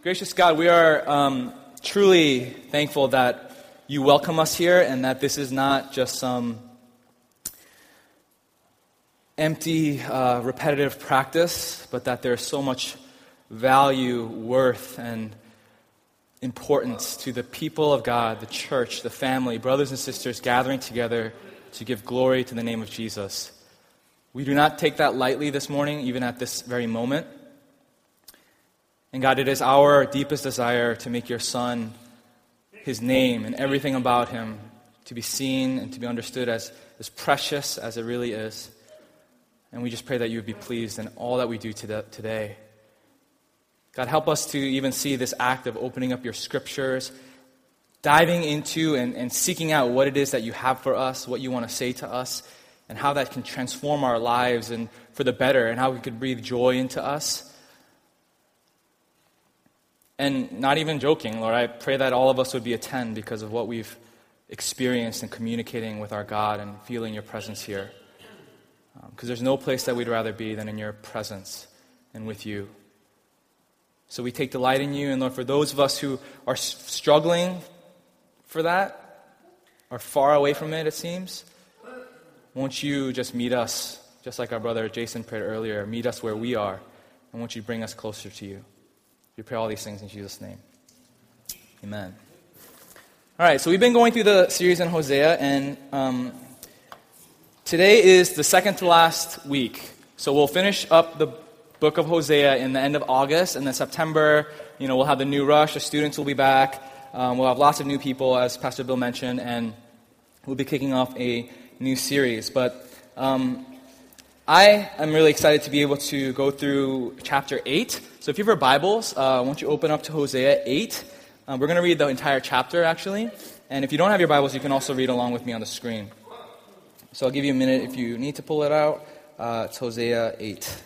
Gracious God, we are um, truly thankful that you welcome us here and that this is not just some empty, uh, repetitive practice, but that there's so much value, worth, and importance to the people of God, the church, the family, brothers and sisters gathering together to give glory to the name of Jesus. We do not take that lightly this morning, even at this very moment. And God, it is our deepest desire to make your Son, his name, and everything about him to be seen and to be understood as, as precious as it really is. And we just pray that you would be pleased in all that we do today. God, help us to even see this act of opening up your scriptures, diving into and, and seeking out what it is that you have for us, what you want to say to us, and how that can transform our lives and for the better, and how we could breathe joy into us. And not even joking, Lord, I pray that all of us would be a 10 because of what we've experienced in communicating with our God and feeling your presence here. Because um, there's no place that we'd rather be than in your presence and with you. So we take delight in you. And Lord, for those of us who are struggling for that, are far away from it, it seems, won't you just meet us, just like our brother Jason prayed earlier, meet us where we are, and won't you bring us closer to you? We pray all these things in Jesus' name. Amen. All right, so we've been going through the series in Hosea, and um, today is the second to last week. So we'll finish up the book of Hosea in the end of August, and then September, you know, we'll have the new rush. The students will be back. Um, we'll have lots of new people, as Pastor Bill mentioned, and we'll be kicking off a new series. But um, I am really excited to be able to go through chapter 8. So if you have your Bibles, uh, won't you open up to Hosea 8? Uh, we're going to read the entire chapter, actually. And if you don't have your Bibles, you can also read along with me on the screen. So I'll give you a minute if you need to pull it out. Uh, it's Hosea 8.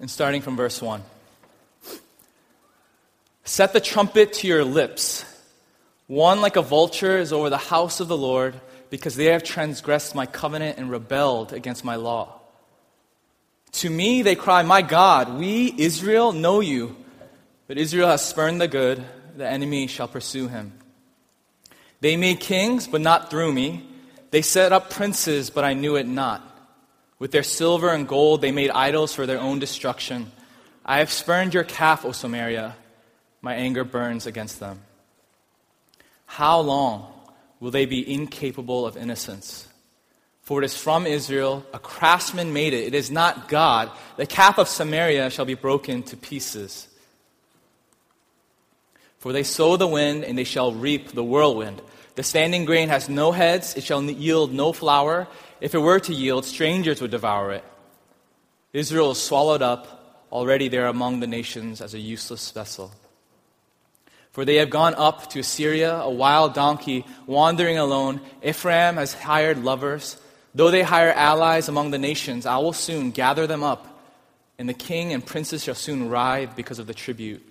And starting from verse 1. Set the trumpet to your lips one like a vulture is over the house of the Lord because they have transgressed my covenant and rebelled against my law. To me they cry, My God, we, Israel, know you. But Israel has spurned the good, the enemy shall pursue him. They made kings, but not through me. They set up princes, but I knew it not. With their silver and gold they made idols for their own destruction. I have spurned your calf, O Samaria. My anger burns against them. How long will they be incapable of innocence? For it is from Israel, a craftsman made it. It is not God. The calf of Samaria shall be broken to pieces. For they sow the wind, and they shall reap the whirlwind. The standing grain has no heads, it shall yield no flour. If it were to yield, strangers would devour it. Israel is swallowed up. Already they are among the nations as a useless vessel. For they have gone up to Assyria, a wild donkey, wandering alone. Ephraim has hired lovers. Though they hire allies among the nations, I will soon gather them up, and the king and princes shall soon writhe because of the tribute.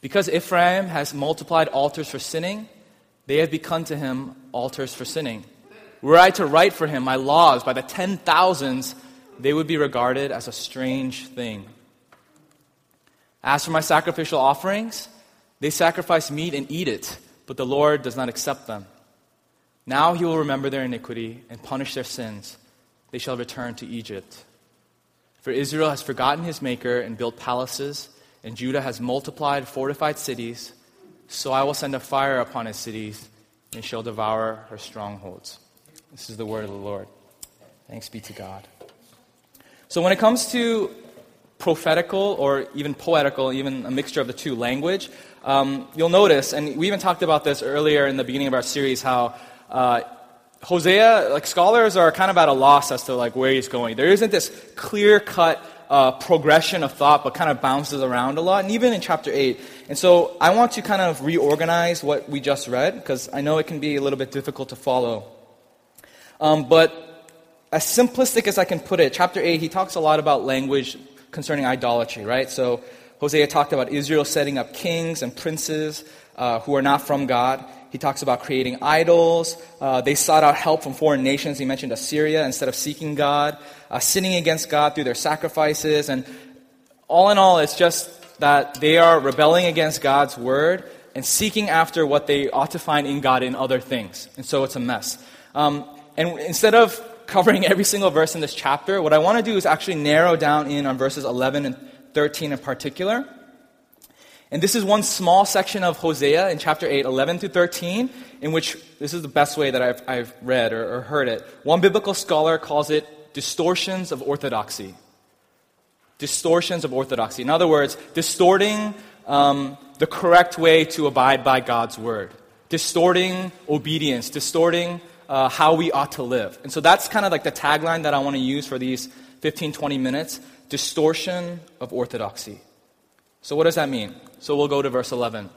Because Ephraim has multiplied altars for sinning, they have become to him altars for sinning. Were I to write for him my laws by the ten thousands, they would be regarded as a strange thing. As for my sacrificial offerings, they sacrifice meat and eat it, but the Lord does not accept them. Now he will remember their iniquity and punish their sins. They shall return to Egypt. For Israel has forgotten his Maker and built palaces, and Judah has multiplied fortified cities. So I will send a fire upon his cities, and shall devour her strongholds. This is the word of the Lord. Thanks be to God. So when it comes to prophetical or even poetical, even a mixture of the two language, um, you'll notice, and we even talked about this earlier in the beginning of our series, how uh, Hosea, like scholars are kind of at a loss as to like where he's going. There isn't this clear cut uh, progression of thought, but kind of bounces around a lot, and even in chapter 8. And so I want to kind of reorganize what we just read, because I know it can be a little bit difficult to follow. Um, but as simplistic as I can put it, chapter 8, he talks a lot about language concerning idolatry, right? So Hosea talked about Israel setting up kings and princes uh, who are not from God. he talks about creating idols. Uh, they sought out help from foreign nations. He mentioned Assyria instead of seeking God, uh, sinning against God through their sacrifices. And all in all, it's just that they are rebelling against God's word and seeking after what they ought to find in God in other things. And so it's a mess. Um, and instead of covering every single verse in this chapter, what I want to do is actually narrow down in on verses 11 and 13 in particular. And this is one small section of Hosea in chapter 8, 11 through 13, in which this is the best way that I've, I've read or, or heard it. One biblical scholar calls it distortions of orthodoxy. Distortions of orthodoxy. In other words, distorting um, the correct way to abide by God's word, distorting obedience, distorting uh, how we ought to live. And so that's kind of like the tagline that I want to use for these 15, 20 minutes distortion of orthodoxy. So, what does that mean? So, we'll go to verse 11.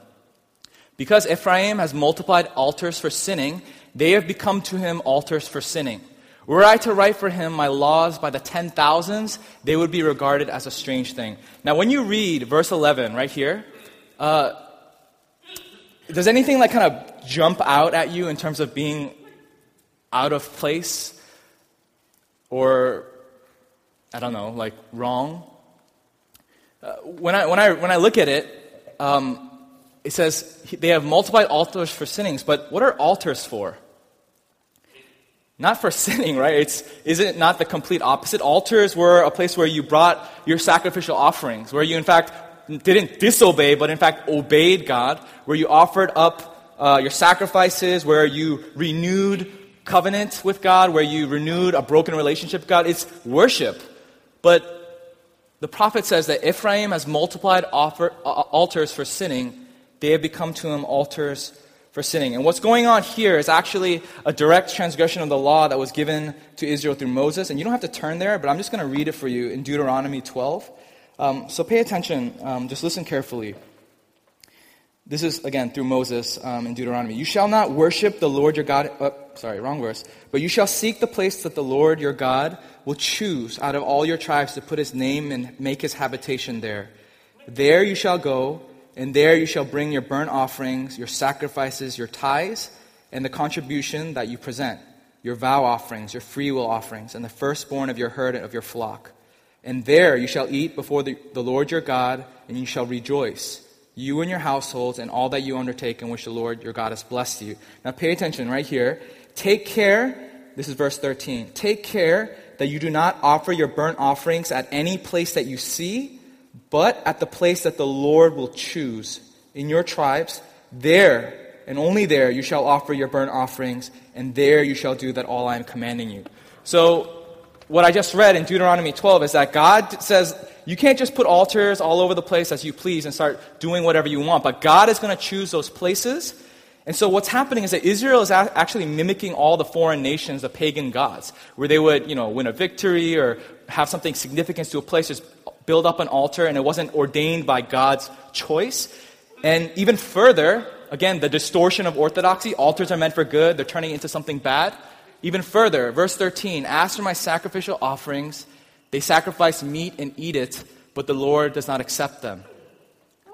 Because Ephraim has multiplied altars for sinning, they have become to him altars for sinning. Were I to write for him my laws by the ten thousands, they would be regarded as a strange thing. Now, when you read verse 11 right here, uh, does anything like kind of jump out at you in terms of being out of place or, I don't know, like wrong? Uh, when, I, when, I, when I look at it, um, it says they have multiplied altars for sinnings, but what are altars for? Not for sinning, right? It's, is it not the complete opposite? Altars were a place where you brought your sacrificial offerings, where you, in fact, didn't disobey, but in fact obeyed God, where you offered up uh, your sacrifices, where you renewed covenant with God, where you renewed a broken relationship with God. It's worship. But the prophet says that Ephraim has multiplied offer, uh, altars for sinning. They have become to him altars for sinning. And what's going on here is actually a direct transgression of the law that was given to Israel through Moses. And you don't have to turn there, but I'm just going to read it for you in Deuteronomy 12. Um, so pay attention, um, just listen carefully. This is, again, through Moses um, in Deuteronomy. You shall not worship the Lord your God. Uh, sorry, wrong verse. But you shall seek the place that the Lord your God will choose out of all your tribes to put his name and make his habitation there. There you shall go, and there you shall bring your burnt offerings, your sacrifices, your tithes, and the contribution that you present, your vow offerings, your freewill offerings, and the firstborn of your herd and of your flock. And there you shall eat before the, the Lord your God, and you shall rejoice you and your households, and all that you undertake in which the Lord your God has blessed you. Now pay attention right here. Take care, this is verse 13. Take care that you do not offer your burnt offerings at any place that you see, but at the place that the Lord will choose. In your tribes, there and only there you shall offer your burnt offerings, and there you shall do that all I am commanding you. So, what I just read in Deuteronomy 12 is that God says, you can't just put altars all over the place as you please and start doing whatever you want, but God is going to choose those places. And so what's happening is that Israel is actually mimicking all the foreign nations, the pagan gods, where they would, you know, win a victory or have something significant to a place, just build up an altar, and it wasn't ordained by God's choice. And even further, again, the distortion of orthodoxy, altars are meant for good, they're turning into something bad. Even further, verse 13, as for my sacrificial offerings, they sacrifice meat and eat it, but the Lord does not accept them.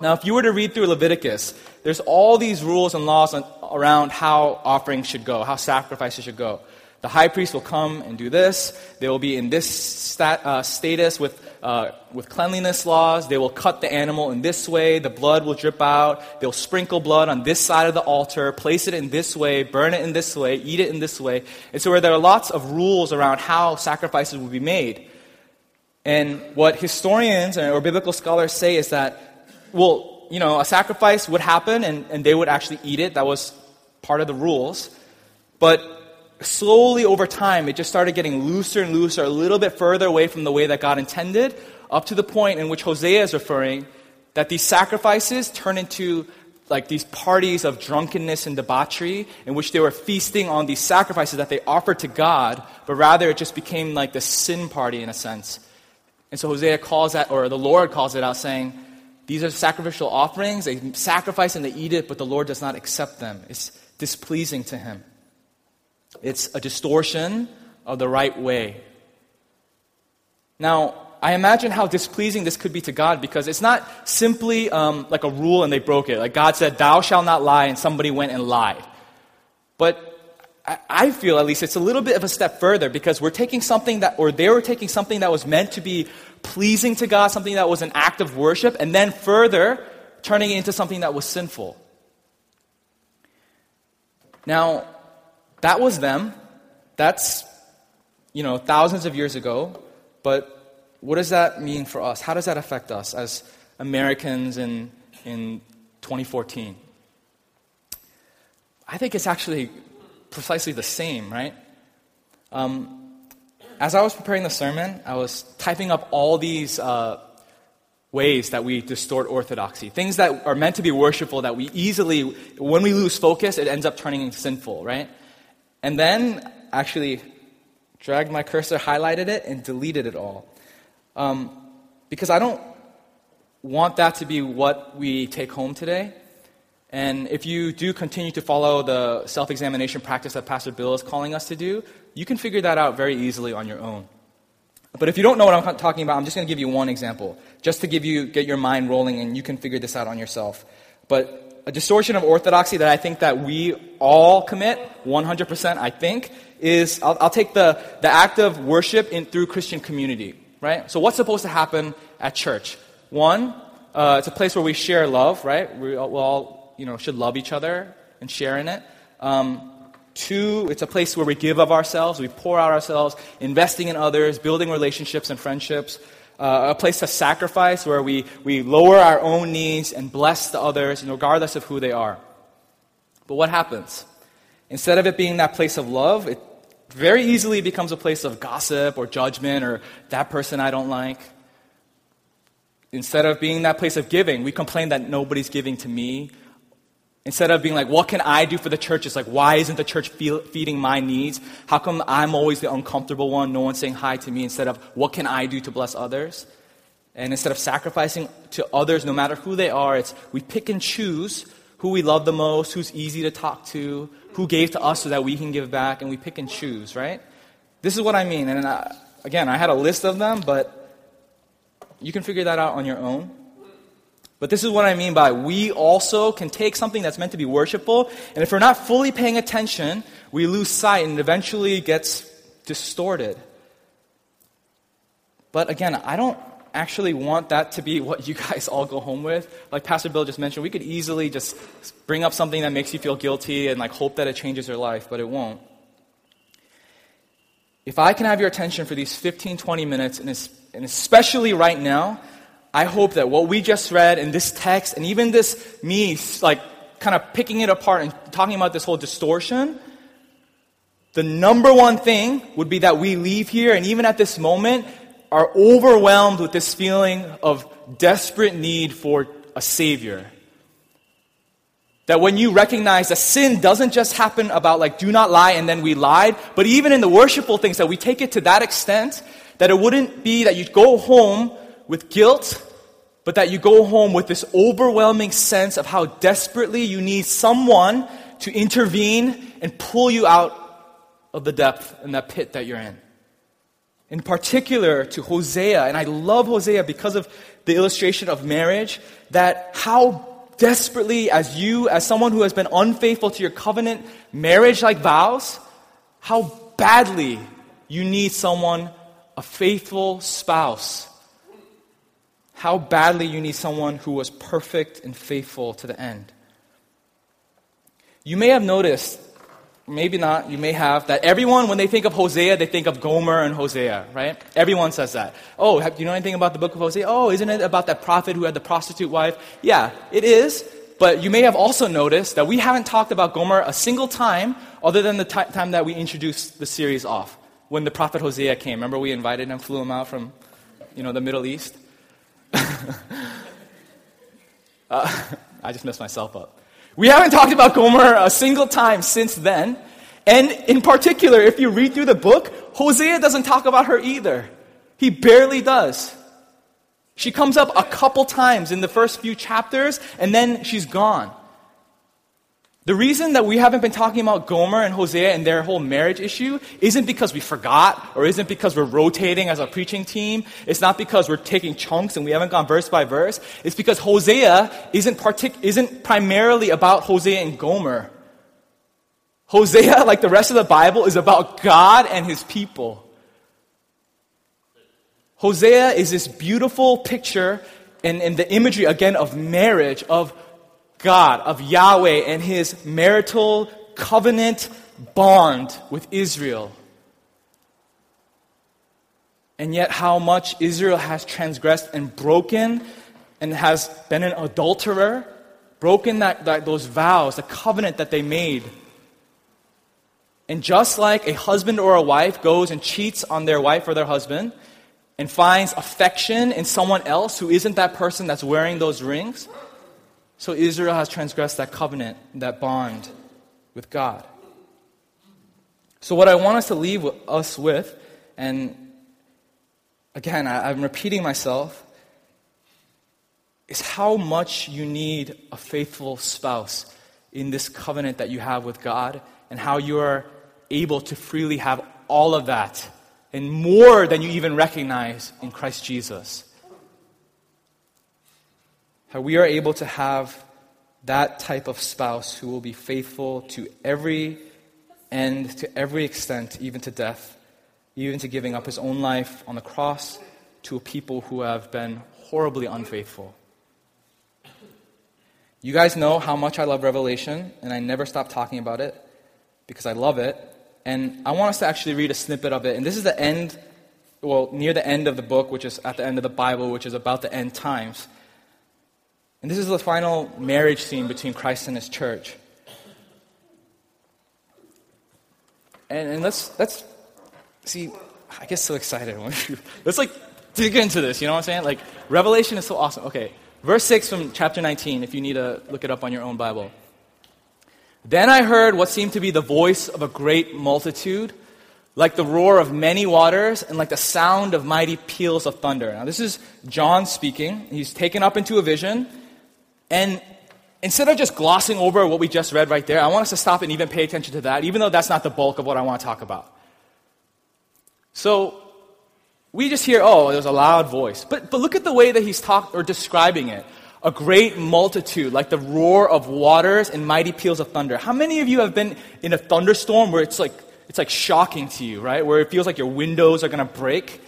Now, if you were to read through Leviticus, there's all these rules and laws on, around how offerings should go, how sacrifices should go. The high priest will come and do this. They will be in this stat, uh, status with, uh, with cleanliness laws. They will cut the animal in this way. The blood will drip out. They'll sprinkle blood on this side of the altar, place it in this way, burn it in this way, eat it in this way. And so, where there are lots of rules around how sacrifices will be made. And what historians or biblical scholars say is that, well, you know, a sacrifice would happen and, and they would actually eat it. That was part of the rules. But slowly over time, it just started getting looser and looser, a little bit further away from the way that God intended, up to the point in which Hosea is referring that these sacrifices turn into like these parties of drunkenness and debauchery in which they were feasting on these sacrifices that they offered to God, but rather it just became like the sin party in a sense. And so Hosea calls that, or the Lord calls it out, saying, These are sacrificial offerings. They sacrifice and they eat it, but the Lord does not accept them. It's displeasing to him. It's a distortion of the right way. Now, I imagine how displeasing this could be to God because it's not simply um, like a rule and they broke it. Like God said, Thou shalt not lie, and somebody went and lied. But I feel, at least, it's a little bit of a step further because we're taking something that, or they were taking something that was meant to be pleasing to God, something that was an act of worship, and then further turning it into something that was sinful. Now, that was them. That's, you know, thousands of years ago. But what does that mean for us? How does that affect us as Americans in, in 2014? I think it's actually precisely the same, right? Um, as I was preparing the sermon, I was typing up all these uh, ways that we distort orthodoxy, things that are meant to be worshipful that we easily, when we lose focus, it ends up turning sinful, right? And then actually dragged my cursor, highlighted it, and deleted it all. Um, because I don't want that to be what we take home today. And if you do continue to follow the self examination practice that Pastor Bill is calling us to do, you can figure that out very easily on your own. But if you don't know what I'm talking about, I'm just going to give you one example, just to give you, get your mind rolling and you can figure this out on yourself. But a distortion of orthodoxy that I think that we all commit, 100%, I think, is I'll, I'll take the, the act of worship in, through Christian community, right? So what's supposed to happen at church? One, uh, it's a place where we share love, right? We all, we all you know, should love each other and share in it. Um, Two, it's a place where we give of ourselves, we pour out ourselves, investing in others, building relationships and friendships. Uh, a place to sacrifice where we, we lower our own needs and bless the others, regardless of who they are. But what happens? Instead of it being that place of love, it very easily becomes a place of gossip or judgment or that person I don't like. Instead of being that place of giving, we complain that nobody's giving to me Instead of being like, what can I do for the church? It's like, why isn't the church feeding my needs? How come I'm always the uncomfortable one? No one's saying hi to me. Instead of, what can I do to bless others? And instead of sacrificing to others, no matter who they are, it's we pick and choose who we love the most, who's easy to talk to, who gave to us so that we can give back, and we pick and choose, right? This is what I mean. And I, again, I had a list of them, but you can figure that out on your own. But this is what I mean by we also can take something that's meant to be worshipful, and if we're not fully paying attention, we lose sight and it eventually gets distorted. But again, I don't actually want that to be what you guys all go home with. Like Pastor Bill just mentioned, we could easily just bring up something that makes you feel guilty and like hope that it changes your life, but it won't. If I can have your attention for these 15, 20 minutes, and especially right now, I hope that what we just read in this text, and even this me, like kind of picking it apart and talking about this whole distortion, the number one thing would be that we leave here, and even at this moment, are overwhelmed with this feeling of desperate need for a Savior. That when you recognize that sin doesn't just happen about like, do not lie and then we lied, but even in the worshipful things, that we take it to that extent that it wouldn't be that you go home with guilt, but that you go home with this overwhelming sense of how desperately you need someone to intervene and pull you out of the depth and that pit that you're in. In particular to Hosea, and I love Hosea because of the illustration of marriage, that how desperately, as you, as someone who has been unfaithful to your covenant marriage like vows, how badly you need someone, a faithful spouse how badly you need someone who was perfect and faithful to the end. You may have noticed, maybe not, you may have, that everyone, when they think of Hosea, they think of Gomer and Hosea, right? Everyone says that. Oh, do you know anything about the book of Hosea? Oh, isn't it about that prophet who had the prostitute wife? Yeah, it is. But you may have also noticed that we haven't talked about Gomer a single time other than the t- time that we introduced the series off, when the prophet Hosea came. Remember we invited him, flew him out from, you know, the Middle East? uh, I just messed myself up. We haven't talked about Gomer a single time since then. And in particular, if you read through the book, Hosea doesn't talk about her either. He barely does. She comes up a couple times in the first few chapters, and then she's gone. The reason that we haven't been talking about Gomer and Hosea and their whole marriage issue isn't because we forgot or isn't because we're rotating as a preaching team. It's not because we're taking chunks and we haven't gone verse by verse. It's because Hosea isn't, partic- isn't primarily about Hosea and Gomer. Hosea, like the rest of the Bible, is about God and his people. Hosea is this beautiful picture and, and the imagery again of marriage, of God, of Yahweh and his marital covenant bond with Israel. And yet, how much Israel has transgressed and broken and has been an adulterer, broken that, that, those vows, the covenant that they made. And just like a husband or a wife goes and cheats on their wife or their husband and finds affection in someone else who isn't that person that's wearing those rings, so Israel has transgressed that covenant, that bond with God. So, what I want us to leave us with, and again, I'm repeating myself, is how much you need a faithful spouse in this covenant that you have with God, and how you are able to freely have all of that and more than you even recognize in Christ Jesus. How we are able to have that type of spouse who will be faithful to every end, to every extent, even to death, even to giving up his own life on the cross to a people who have been horribly unfaithful. You guys know how much I love Revelation, and I never stop talking about it because I love it. And I want us to actually read a snippet of it. And this is the end, well, near the end of the book, which is at the end of the Bible, which is about the end times. And this is the final marriage scene between Christ and his church. And, and let's, let's see, I get so excited. let's like dig into this, you know what I'm saying? Like, Revelation is so awesome. Okay, verse 6 from chapter 19, if you need to look it up on your own Bible. Then I heard what seemed to be the voice of a great multitude, like the roar of many waters, and like the sound of mighty peals of thunder. Now, this is John speaking. He's taken up into a vision. And instead of just glossing over what we just read right there, I want us to stop and even pay attention to that, even though that's not the bulk of what I want to talk about. So, we just hear, oh, there's a loud voice. But, but look at the way that he's talk, or describing it a great multitude, like the roar of waters and mighty peals of thunder. How many of you have been in a thunderstorm where it's like, it's like shocking to you, right? Where it feels like your windows are going to break?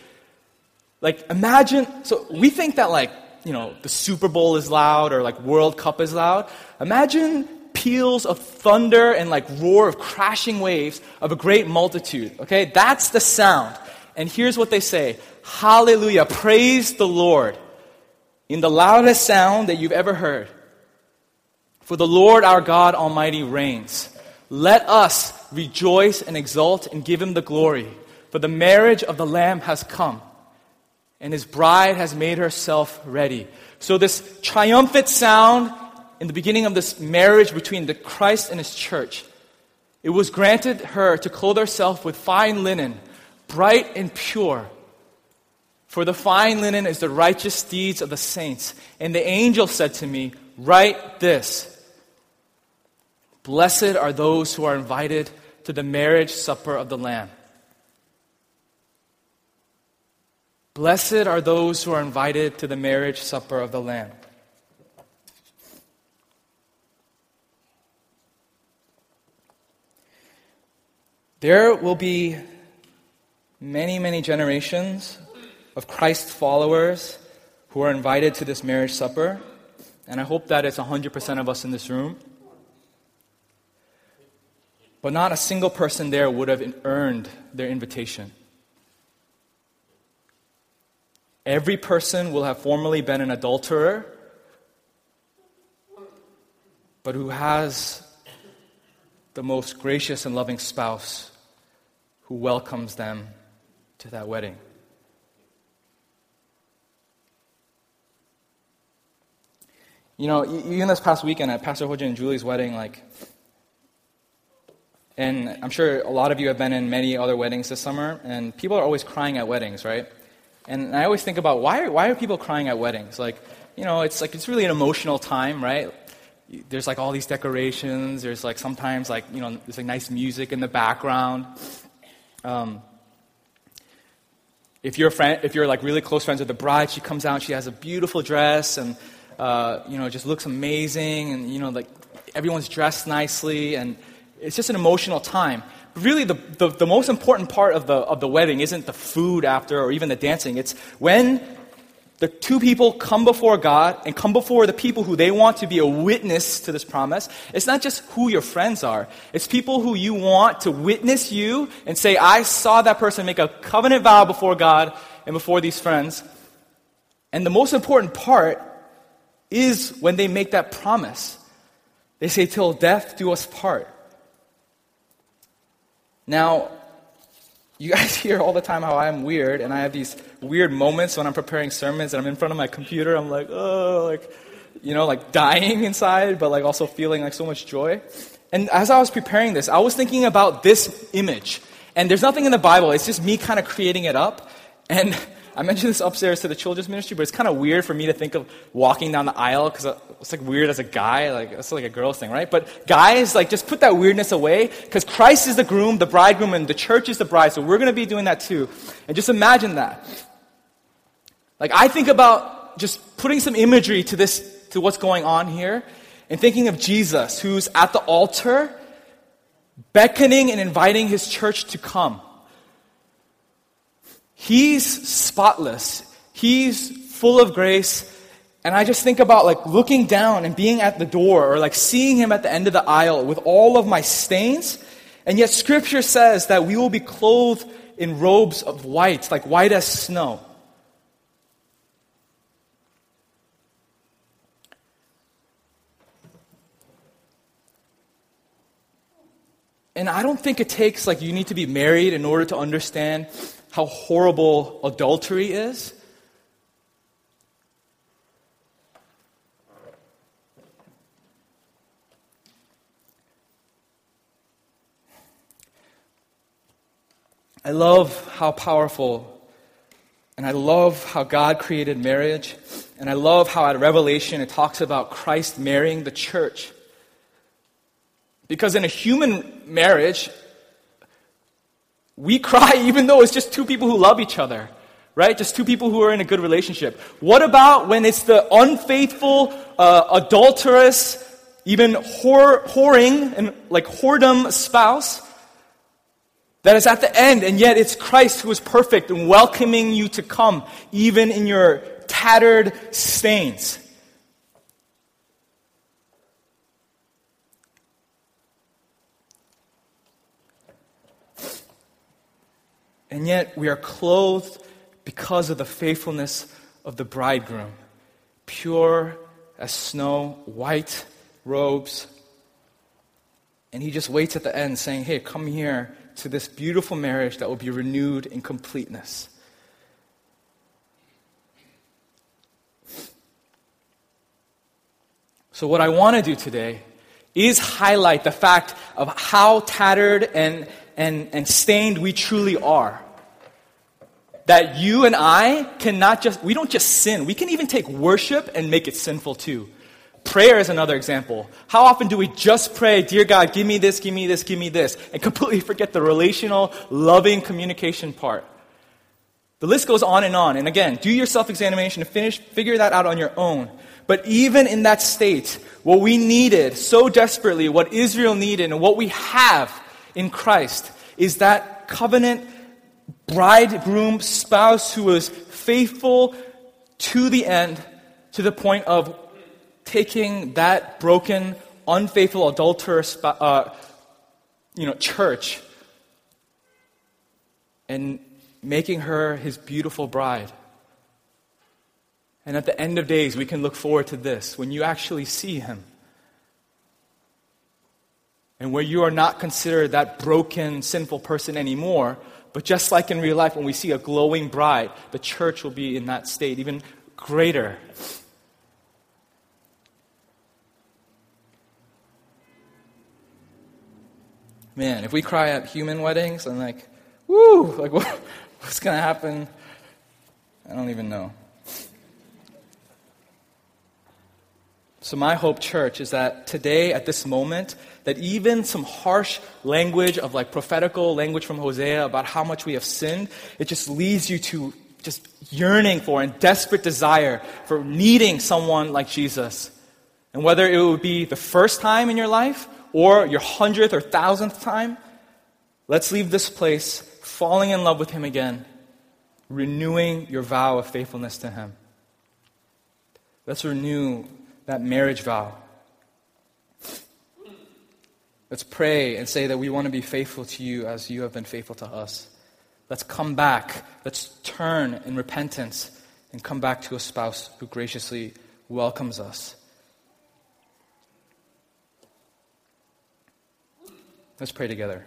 Like, imagine, so we think that like, you know, the Super Bowl is loud or like World Cup is loud. Imagine peals of thunder and like roar of crashing waves of a great multitude, okay? That's the sound. And here's what they say Hallelujah, praise the Lord in the loudest sound that you've ever heard. For the Lord our God Almighty reigns. Let us rejoice and exult and give him the glory. For the marriage of the Lamb has come, and his bride has made herself ready. So, this triumphant sound in the beginning of this marriage between the Christ and his church, it was granted her to clothe herself with fine linen, bright and pure for the fine linen is the righteous deeds of the saints. And the angel said to me, Write this Blessed are those who are invited to the marriage supper of the Lamb. Blessed are those who are invited to the marriage supper of the Lamb. There will be many, many generations of Christ's followers who are invited to this marriage supper. And I hope that it's 100% of us in this room. But not a single person there would have earned their invitation. Every person will have formerly been an adulterer, but who has the most gracious and loving spouse who welcomes them to that wedding. You know, even this past weekend at Pastor Hojin and Julie's wedding, like, and I'm sure a lot of you have been in many other weddings this summer, and people are always crying at weddings, right? And I always think about why, why are people crying at weddings? Like, you know, it's like it's really an emotional time, right? There's like all these decorations. There's like sometimes like you know there's like nice music in the background. Um, if you're a friend, if you're like really close friends with the bride, she comes out. She has a beautiful dress and uh, you know, just looks amazing, and you know, like everyone's dressed nicely, and It's just an emotional time. Really, the, the, the most important part of the, of the wedding isn't the food after or even the dancing. It's when the two people come before God and come before the people who they want to be a witness to this promise. It's not just who your friends are, it's people who you want to witness you and say, I saw that person make a covenant vow before God and before these friends. And the most important part is when they make that promise. They say, Till death do us part. Now, you guys hear all the time how I'm weird, and I have these weird moments when I'm preparing sermons and I'm in front of my computer. I'm like, oh, like, you know, like dying inside, but like also feeling like so much joy. And as I was preparing this, I was thinking about this image. And there's nothing in the Bible, it's just me kind of creating it up. And I mentioned this upstairs to the children's ministry, but it's kind of weird for me to think of walking down the aisle because it's like weird as a guy. Like it's like a girl's thing, right? But guys, like just put that weirdness away because Christ is the groom, the bridegroom, and the church is the bride. So we're going to be doing that too. And just imagine that. Like I think about just putting some imagery to this, to what's going on here, and thinking of Jesus who's at the altar, beckoning and inviting his church to come. He's spotless. He's full of grace. And I just think about like looking down and being at the door or like seeing him at the end of the aisle with all of my stains. And yet scripture says that we will be clothed in robes of white, like white as snow. And I don't think it takes like you need to be married in order to understand how horrible adultery is? I love how powerful and I love how God created marriage. And I love how at Revelation it talks about Christ marrying the church. Because in a human marriage, we cry even though it's just two people who love each other, right? Just two people who are in a good relationship. What about when it's the unfaithful, uh, adulterous, even whore, whoring and like whoredom spouse that is at the end, and yet it's Christ who is perfect and welcoming you to come, even in your tattered stains. And yet we are clothed because of the faithfulness of the bridegroom. Pure as snow, white robes. And he just waits at the end saying, Hey, come here to this beautiful marriage that will be renewed in completeness. So, what I want to do today is highlight the fact of how tattered and and, and stained we truly are. That you and I cannot just, we don't just sin, we can even take worship and make it sinful too. Prayer is another example. How often do we just pray, Dear God, give me this, give me this, give me this, and completely forget the relational, loving communication part? The list goes on and on. And again, do your self examination and finish, figure that out on your own. But even in that state, what we needed so desperately, what Israel needed, and what we have in Christ is that covenant bridegroom spouse who is faithful to the end, to the point of taking that broken, unfaithful, adulterous, uh, you know, church and making her his beautiful bride. And at the end of days, we can look forward to this when you actually see him and where you are not considered that broken, sinful person anymore. But just like in real life, when we see a glowing bride, the church will be in that state, even greater. Man, if we cry at human weddings, I'm like, woo, like what, what's going to happen? I don't even know. So, my hope, church, is that today, at this moment, that even some harsh language of like prophetical language from Hosea about how much we have sinned, it just leads you to just yearning for and desperate desire for needing someone like Jesus. And whether it would be the first time in your life or your hundredth or thousandth time, let's leave this place falling in love with Him again, renewing your vow of faithfulness to Him. Let's renew that marriage vow. Let's pray and say that we want to be faithful to you as you have been faithful to us. Let's come back. Let's turn in repentance and come back to a spouse who graciously welcomes us. Let's pray together.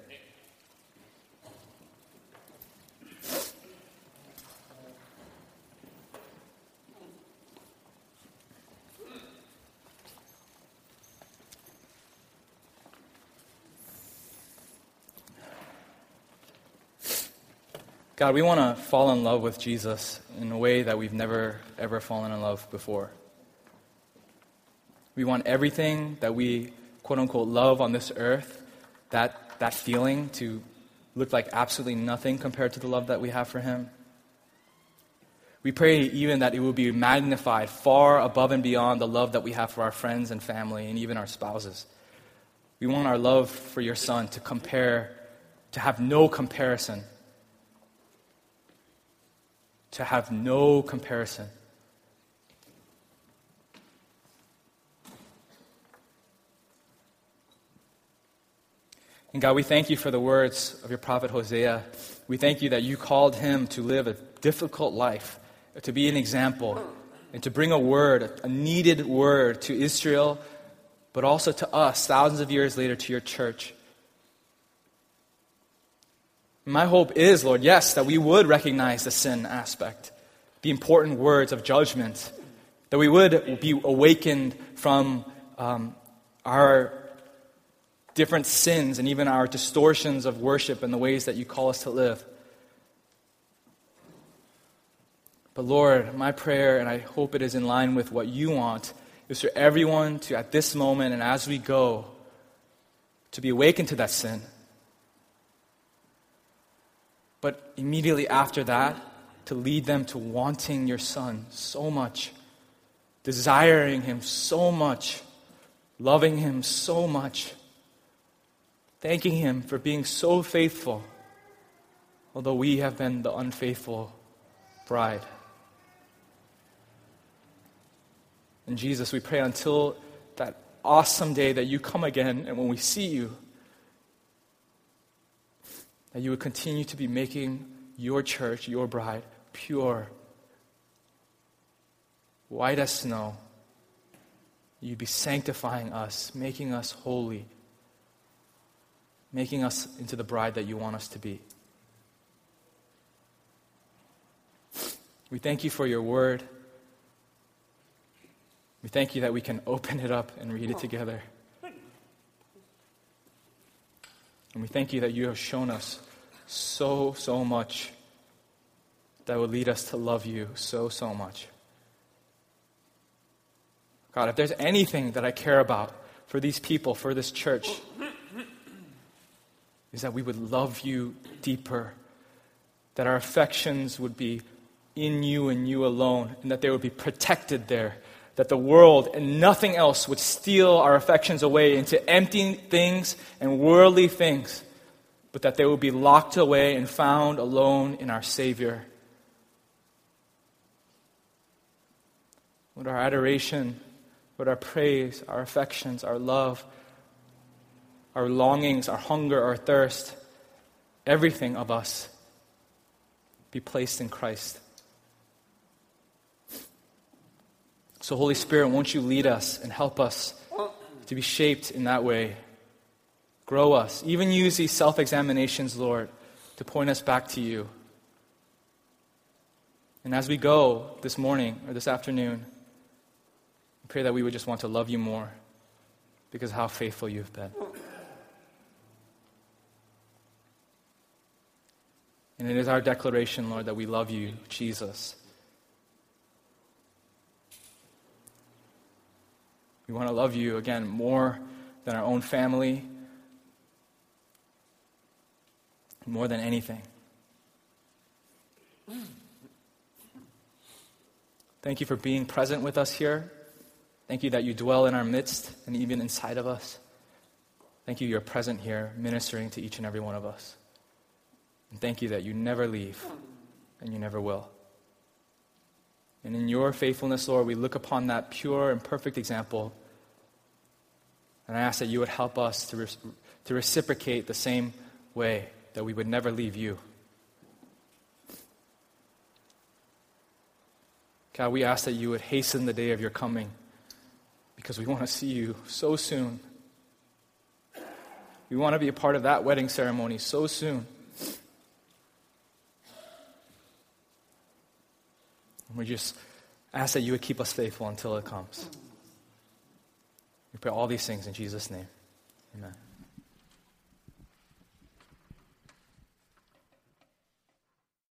God, we want to fall in love with Jesus in a way that we've never, ever fallen in love before. We want everything that we, quote unquote, love on this earth, that, that feeling to look like absolutely nothing compared to the love that we have for Him. We pray even that it will be magnified far above and beyond the love that we have for our friends and family and even our spouses. We want our love for your Son to compare, to have no comparison to have no comparison. And God, we thank you for the words of your prophet Hosea. We thank you that you called him to live a difficult life, to be an example, and to bring a word, a needed word to Israel, but also to us, thousands of years later, to your church. My hope is, Lord, yes, that we would recognize the sin aspect, the important words of judgment, that we would be awakened from um, our different sins and even our distortions of worship and the ways that you call us to live. But Lord, my prayer, and I hope it is in line with what you want, is for everyone to, at this moment and as we go, to be awakened to that sin but immediately after that, to lead them to wanting your son so much, desiring him so much, loving him so much, thanking him for being so faithful, although we have been the unfaithful bride. And Jesus, we pray until that awesome day that you come again and when we see you, that you would continue to be making your church, your bride, pure, white as snow. You'd be sanctifying us, making us holy, making us into the bride that you want us to be. We thank you for your word. We thank you that we can open it up and read it oh. together. And we thank you that you have shown us so, so much that will lead us to love you so, so much. God, if there's anything that I care about for these people, for this church, is that we would love you deeper, that our affections would be in you and you alone, and that they would be protected there, that the world and nothing else would steal our affections away into empty things and worldly things, but that they would be locked away and found alone in our Savior. Would our adoration, would our praise, our affections, our love, our longings, our hunger, our thirst, everything of us be placed in Christ. So, Holy Spirit, won't you lead us and help us to be shaped in that way? Grow us. Even use these self examinations, Lord, to point us back to you. And as we go this morning or this afternoon, I pray that we would just want to love you more because how faithful you've been. And it is our declaration, Lord, that we love you, Jesus. We want to love you, again, more than our own family, more than anything. Thank you for being present with us here. Thank you that you dwell in our midst and even inside of us. Thank you, you're present here, ministering to each and every one of us. And thank you that you never leave and you never will. And in your faithfulness, Lord, we look upon that pure and perfect example. And I ask that you would help us to, re- to reciprocate the same way, that we would never leave you. God, we ask that you would hasten the day of your coming because we want to see you so soon. We want to be a part of that wedding ceremony so soon. And we just ask that you would keep us faithful until it comes. We pray all these things in Jesus' name. Amen.